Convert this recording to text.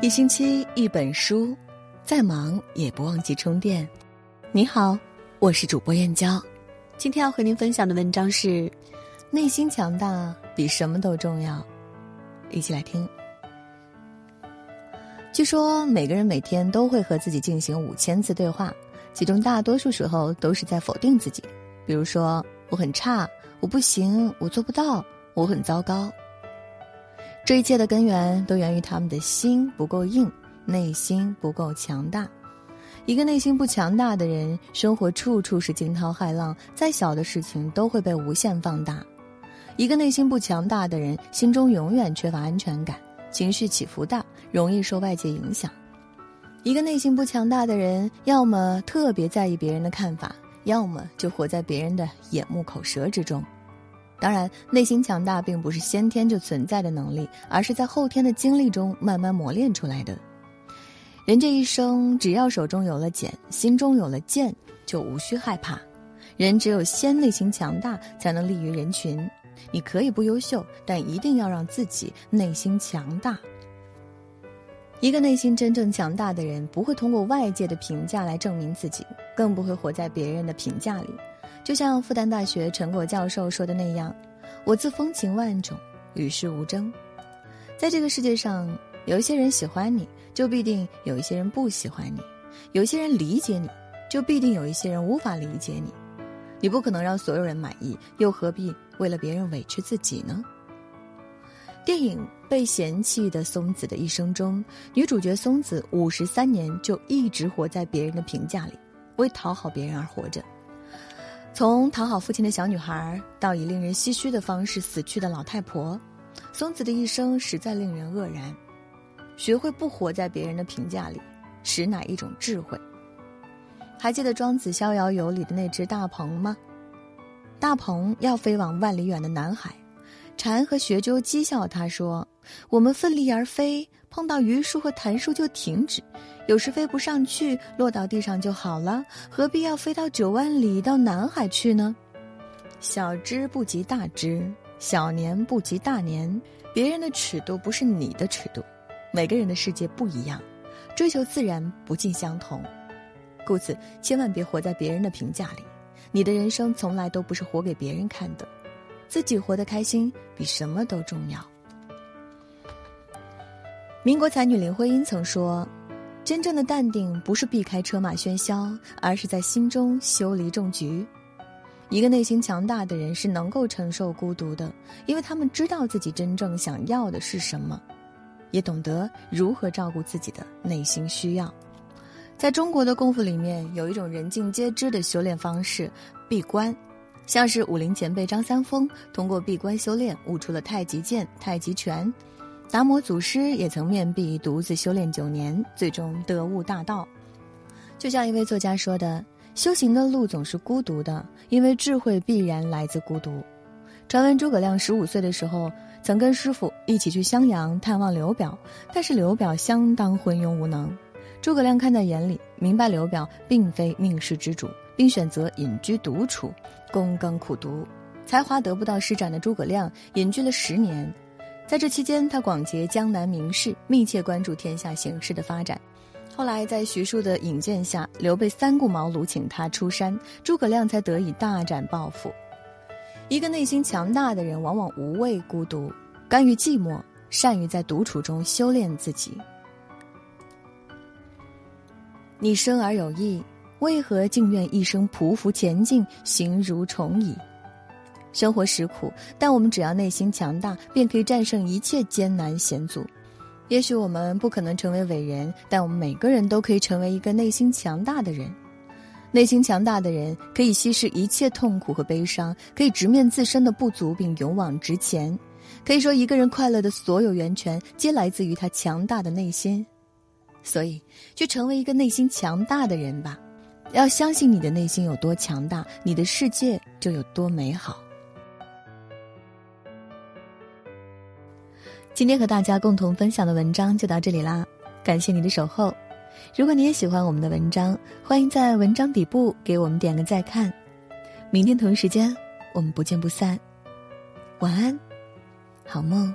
一星期一本书，再忙也不忘记充电。你好，我是主播燕娇，今天要和您分享的文章是：内心强大比什么都重要。一起来听。据说每个人每天都会和自己进行五千次对话，其中大多数时候都是在否定自己。比如说，我很差，我不行，我做不到，我很糟糕。这一切的根源都源于他们的心不够硬，内心不够强大。一个内心不强大的人，生活处处是惊涛骇浪，再小的事情都会被无限放大。一个内心不强大的人，心中永远缺乏安全感，情绪起伏大，容易受外界影响。一个内心不强大的人，要么特别在意别人的看法，要么就活在别人的眼目口舌之中。当然，内心强大并不是先天就存在的能力，而是在后天的经历中慢慢磨练出来的。人这一生，只要手中有了茧，心中有了剑，就无需害怕。人只有先内心强大，才能立于人群。你可以不优秀，但一定要让自己内心强大。一个内心真正强大的人，不会通过外界的评价来证明自己，更不会活在别人的评价里。就像复旦大学陈果教授说的那样：“我自风情万种，与世无争。在这个世界上，有一些人喜欢你，就必定有一些人不喜欢你；有一些人理解你，就必定有一些人无法理解你。你不可能让所有人满意，又何必为了别人委屈自己呢？”电影《被嫌弃的松子》的一生中，女主角松子五十三年就一直活在别人的评价里，为讨好别人而活着。从讨好父亲的小女孩，到以令人唏嘘的方式死去的老太婆，松子的一生实在令人愕然。学会不活在别人的评价里，实乃一种智慧。还记得庄子《逍遥游》里的那只大鹏吗？大鹏要飞往万里远的南海，蝉和学鸠讥笑他说：“我们奋力而飞，碰到榆树和檀树就停止。”有时飞不上去，落到地上就好了，何必要飞到九万里到南海去呢？小知不及大知，小年不及大年。别人的尺度不是你的尺度，每个人的世界不一样，追求自然不尽相同。故此，千万别活在别人的评价里。你的人生从来都不是活给别人看的，自己活得开心比什么都重要。民国才女林徽因曾说。真正的淡定不是避开车马喧嚣，而是在心中修篱种菊。一个内心强大的人是能够承受孤独的，因为他们知道自己真正想要的是什么，也懂得如何照顾自己的内心需要。在中国的功夫里面，有一种人尽皆知的修炼方式——闭关，像是武林前辈张三丰通过闭关修炼悟出了太极剑、太极拳。达摩祖师也曾面壁独自修炼九年，最终得悟大道。就像一位作家说的：“修行的路总是孤独的，因为智慧必然来自孤独。”传闻诸葛亮十五岁的时候，曾跟师傅一起去襄阳探望刘表，但是刘表相当昏庸无能。诸葛亮看在眼里，明白刘表并非命世之主，并选择隐居独处，躬耕苦读。才华得不到施展的诸葛亮隐居了十年。在这期间，他广结江南名士，密切关注天下形势的发展。后来，在徐庶的引荐下，刘备三顾茅庐请他出山，诸葛亮才得以大展抱负。一个内心强大的人，往往无畏孤独，甘于寂寞，善于在独处中修炼自己。你生而有意，为何竟愿一生匍匐前进，形如虫蚁？生活实苦，但我们只要内心强大，便可以战胜一切艰难险阻。也许我们不可能成为伟人，但我们每个人都可以成为一个内心强大的人。内心强大的人可以稀释一切痛苦和悲伤，可以直面自身的不足并勇往直前。可以说，一个人快乐的所有源泉，皆来自于他强大的内心。所以，去成为一个内心强大的人吧。要相信你的内心有多强大，你的世界就有多美好。今天和大家共同分享的文章就到这里啦，感谢你的守候。如果你也喜欢我们的文章，欢迎在文章底部给我们点个再看。明天同一时间，我们不见不散。晚安，好梦。